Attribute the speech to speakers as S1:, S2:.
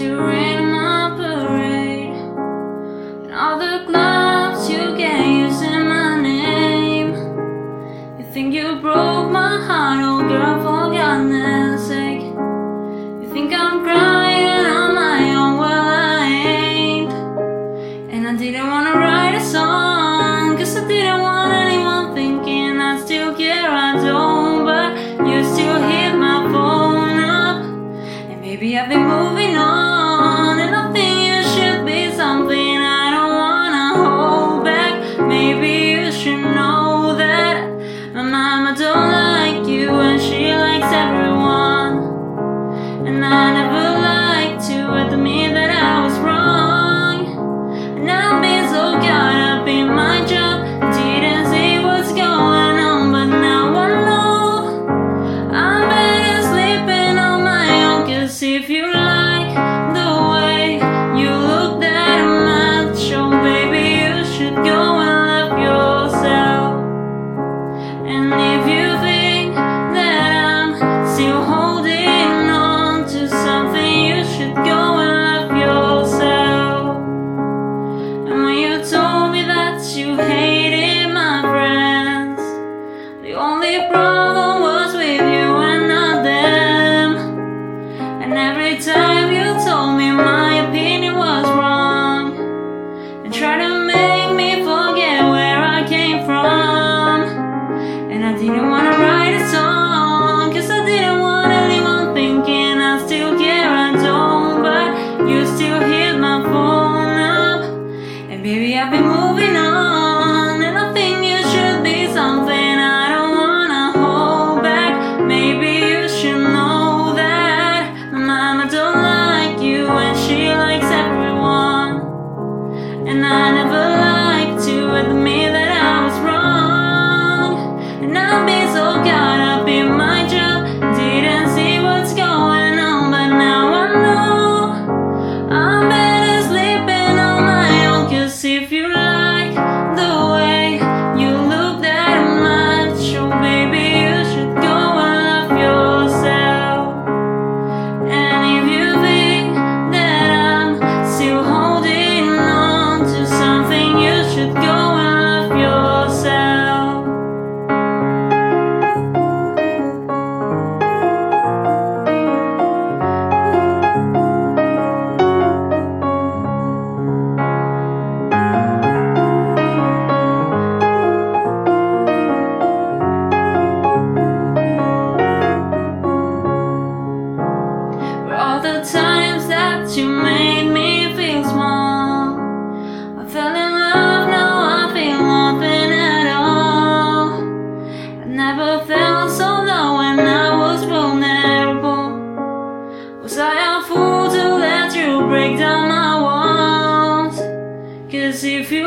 S1: you ran my parade, and all the gloves you gave using my name. You think you broke my heart, oh girl, for God's sake. You think I'm crying on my own, well I ain't. And I didn't wanna write a song, cause I didn't want anyone thinking I still care, I don't. But you still hit my phone up, and maybe I've been moving. every time you told me my opinion. felt so low when I was vulnerable. Was I a fool to let you break down my walls? Cause if you